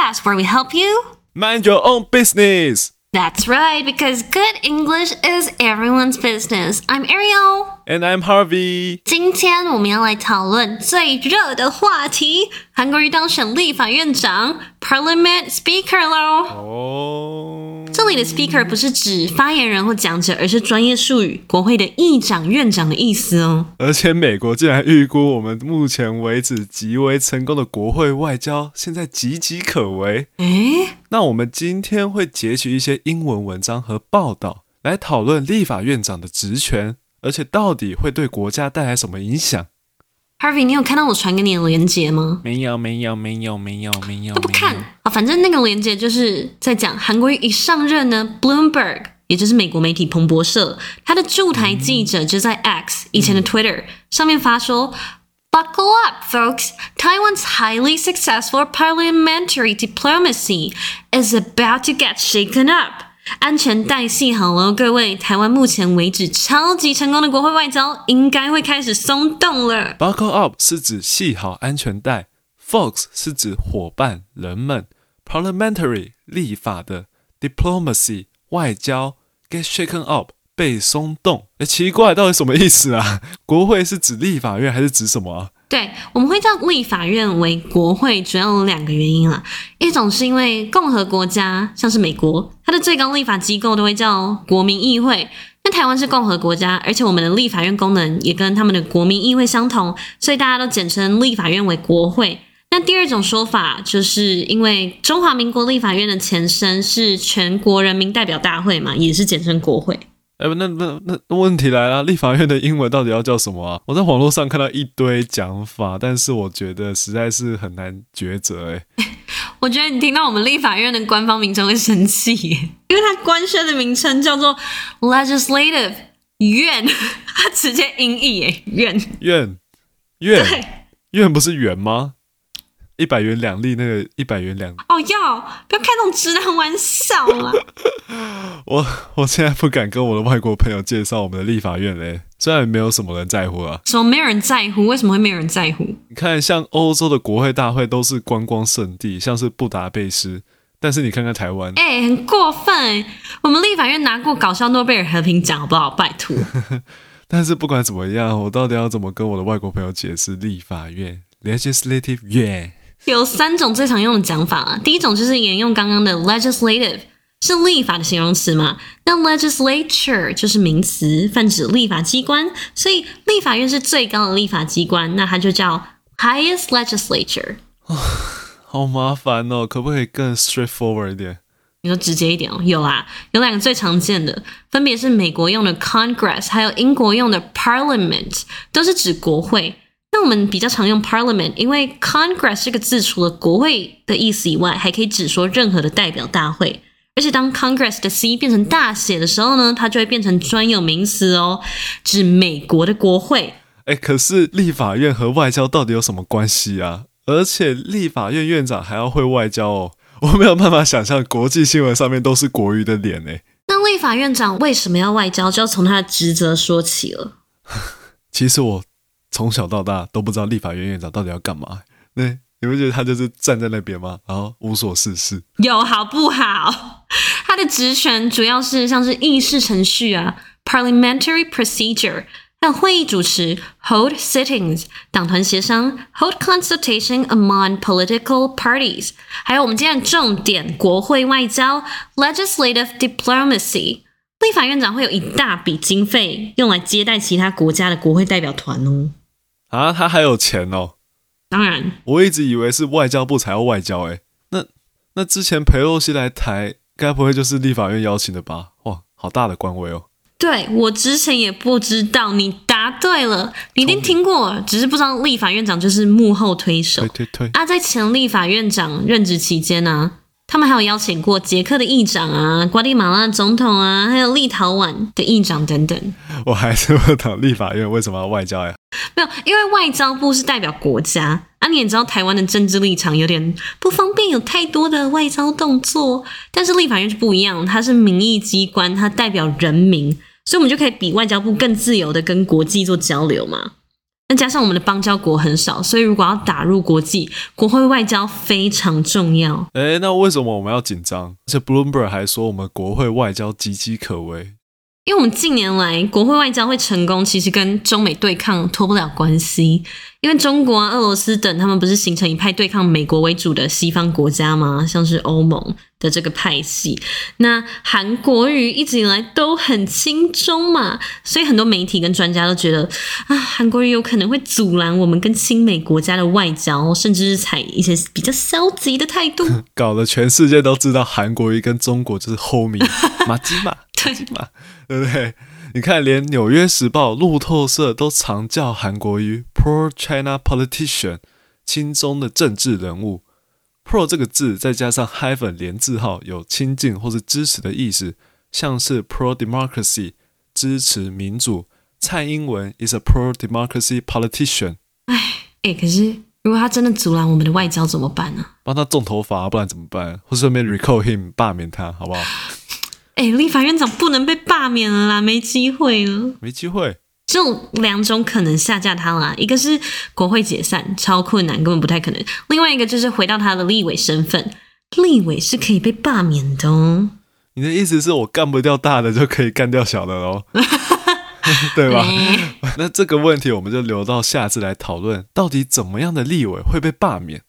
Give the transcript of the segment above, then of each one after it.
podcast where we help you mind your own business. That's right, because good English is everyone's business. I'm Ariel. And I'm Harvey. 今天我们要来讨论最热的话题：韩国瑜当选立法院长 （Parliament Speaker） 喽。哦，这里的 Speaker 不是指发言人或讲者，而是专业术语——国会的议长、院长的意思哦。而且美国竟然预估我们目前为止极为成功的国会外交，现在岌岌可危。诶，那我们今天会截取一些英文文章和报道来讨论立法院长的职权。而且到底会对国家带来什么影响？Harvey，你有看到我传给你的链接吗？没有，没有，没有，没有，没有，都不看啊！反正那个链接就是在讲韩国瑜一上任呢，Bloomberg，也就是美国媒体彭博社，他的驻台记者就在 X 以前的 Twitter 上面发说、嗯、：“Buckle up, folks! Taiwan's highly successful parliamentary diplomacy is about to get shaken up.” 安全带系好了，各位！台湾目前为止超级成功的国会外交，应该会开始松动了。Buckle up 是指系好安全带，folks 是指伙伴、人们，parliamentary 立法的，diplomacy 外交，get shaken up 被松动。哎，奇怪，到底什么意思啊？国会是指立法院还是指什么啊？对，我们会叫立法院为国会，主要有两个原因啦。一种是因为共和国家，像是美国，它的最高立法机构都会叫国民议会。那台湾是共和国家，而且我们的立法院功能也跟他们的国民议会相同，所以大家都简称立法院为国会。那第二种说法，就是因为中华民国立法院的前身是全国人民代表大会嘛，也是简称国会。哎，不，那那那问题来了，立法院的英文到底要叫什么啊？我在网络上看到一堆讲法，但是我觉得实在是很难抉择。哎，我觉得你听到我们立法院的官方名称会生气，因为它官宣的名称叫做 Legislative 院，它直接音译哎，院院院院不是圆吗？一百元两粒，那个一百元两哦，要不要开那种直男玩笑啊？我我现在不敢跟我的外国朋友介绍我们的立法院嘞，虽然没有什么人在乎啊。什么没有人在乎？为什么会没有人在乎？你看，像欧洲的国会大会都是观光胜地，像是布达佩斯，但是你看看台湾，哎、欸，很过分！我们立法院拿过搞笑诺贝尔和平奖，好不好？拜托。但是不管怎么样，我到底要怎么跟我的外国朋友解释立法院 （legislative 院）？有三种最常用的讲法啊，第一种就是沿用刚刚的 legislative，是立法的形容词嘛，那 legislature 就是名词，泛指立法机关，所以立法院是最高的立法机关，那它就叫 highest legislature。哦，好麻烦哦，可不可以更 straightforward 一点？你说直接一点哦，有啊，有两个最常见的，分别是美国用的 Congress，还有英国用的 Parliament，都是指国会。那我们比较常用 Parliament，因为 Congress 这个字除了国会的意思以外，还可以指说任何的代表大会。而且当 Congress 的 C 变成大写的时候呢，它就会变成专有名词哦，指美国的国会。哎，可是立法院和外交到底有什么关系啊？而且立法院院长还要会外交哦，我没有办法想象国际新闻上面都是国语的脸哎。那立法院长为什么要外交？就要从他的职责说起了。其实我。从小到大都不知道立法院院长到底要干嘛？那你不觉得他就是站在那边吗？然后无所事事，有好不好？他的职权主要是像是议事程序啊，parliamentary procedure，还有会议主持，hold sittings，党团协商，hold consultation among political parties，还有我们今天的重点，国会外交，legislative diplomacy。立法院长会有一大笔经费用来接待其他国家的国会代表团哦。啊，他还有钱哦！当然，我一直以为是外交部才要外交诶。那那之前裴洛西来台，该不会就是立法院邀请的吧？哇，好大的官威哦！对，我之前也不知道，你答对了，你一定听过，只是不知道立法院长就是幕后推手。对对对。啊，在前立法院长任职期间呢、啊。他们还有邀请过捷克的议长啊、瓜地马拉总统啊，还有立陶宛的议长等等。我还是不懂立法院为什么要外交呀？没有，因为外交部是代表国家啊。你也知道台湾的政治立场有点不方便，有太多的外交动作。但是立法院是不一样，它是民意机关，它代表人民，所以我们就可以比外交部更自由的跟国际做交流嘛。那加上我们的邦交国很少，所以如果要打入国际，国会外交非常重要。诶，那为什么我们要紧张？而且 Bloomberg 还说我们国会外交岌岌可危。因为我们近年来国会外交会成功，其实跟中美对抗脱不了关系。因为中国啊、俄罗斯等，他们不是形成一派对抗美国为主的西方国家吗？像是欧盟的这个派系。那韩国瑜一直以来都很亲中嘛，所以很多媒体跟专家都觉得啊，韩国瑜有可能会阻拦我们跟亲美国家的外交，甚至是采一些比较消极的态度，搞得全世界都知道韩国瑜跟中国就是 homie 马吉马，马吉马，对不对？你看，连《纽约时报》、路透社都常叫韩国瑜 “pro-China politician”，亲中的政治人物。“pro” 这个字再加上 hyphen 连字号，有亲近或是支持的意思，像是 “pro-democracy” 支持民主。蔡英文 is a pro-democracy politician。哎哎，可是如果他真的阻拦我们的外交怎么办呢？帮他种头发，不然怎么办？或顺便 recall him 罢免他，好不好？哎，立法院长不能被罢免了啦，没机会了，没机会。就两种可能下架他啦，一个是国会解散，超困难，根本不太可能；另外一个就是回到他的立委身份，立委是可以被罢免的哦。你的意思是我干不掉大的，就可以干掉小的喽？对吧？那这个问题我们就留到下次来讨论，到底怎么样的立委会被罢免？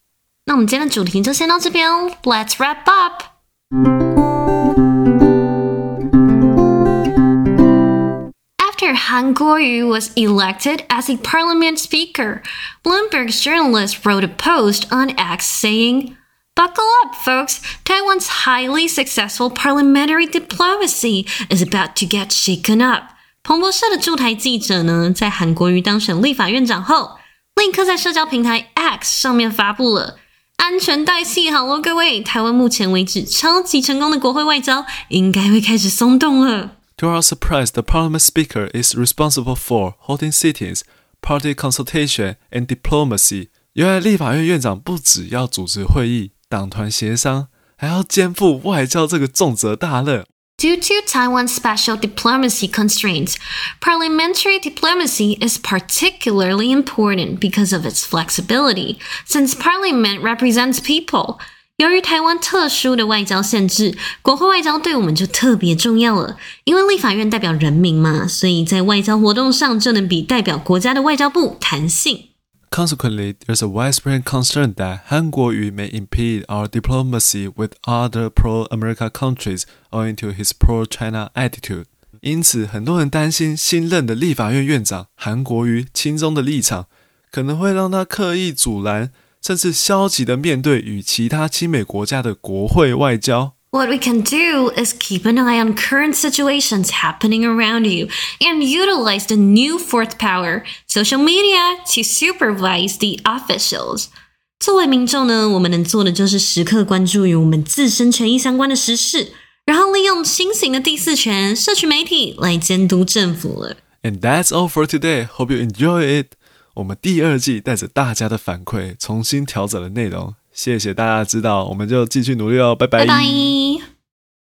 那我们今天的主题就先到这边哦，Let's wrap up。Han Kuo-yu was elected as a parliament speaker. Bloomberg's journalist wrote a post on X saying, Buckle up, folks. Taiwan's highly successful parliamentary diplomacy is about to get shaken up. 彭博社的驻台记者呢，在韩国瑜当选立法院长后，立刻在社交平台 X 上面发布了安全带系好喽，各位！台湾目前为止超级成功的国会外交，应该会开始松动了。 To our surprise, the parliament speaker is responsible for holding sittings, party consultation, and diplomacy. 原来立法院院长不只要主持会议、党团协商，还要肩负外交这个重责大任。Due to Taiwan's special diplomacy constraints, parliamentary diplomacy is particularly important because of its flexibility, since parliament represents people. 由于台湾特殊的外交限制，国会外交对我们就特别重要了。因为立法院代表人民嘛，所以在外交活动上就能比代表国家的外交部弹性。Consequently, there's a widespread concern that Han Kuo-yu may impede our diplomacy with other pro-America countries owing to his pro-China attitude. 因此，很多人担心新任的立法院院长韩国瑜亲中的立场，可能会让他刻意阻拦。甚至消极的面对与其他亲美国家的国会外交。What we can do is keep an eye on current situations happening around you and utilize the new fourth power, social media, to supervise the officials. 作为民众呢，我们能做的就是时刻关注与我们自身权益相关的时事，然后利用新型的第四权——社群媒体来监督政府了。And that's all for today. Hope you enjoy it. 我们第二季带着大家的反馈，重新调整了内容。谢谢大家知道，我们就继续努力哦，拜拜。拜拜。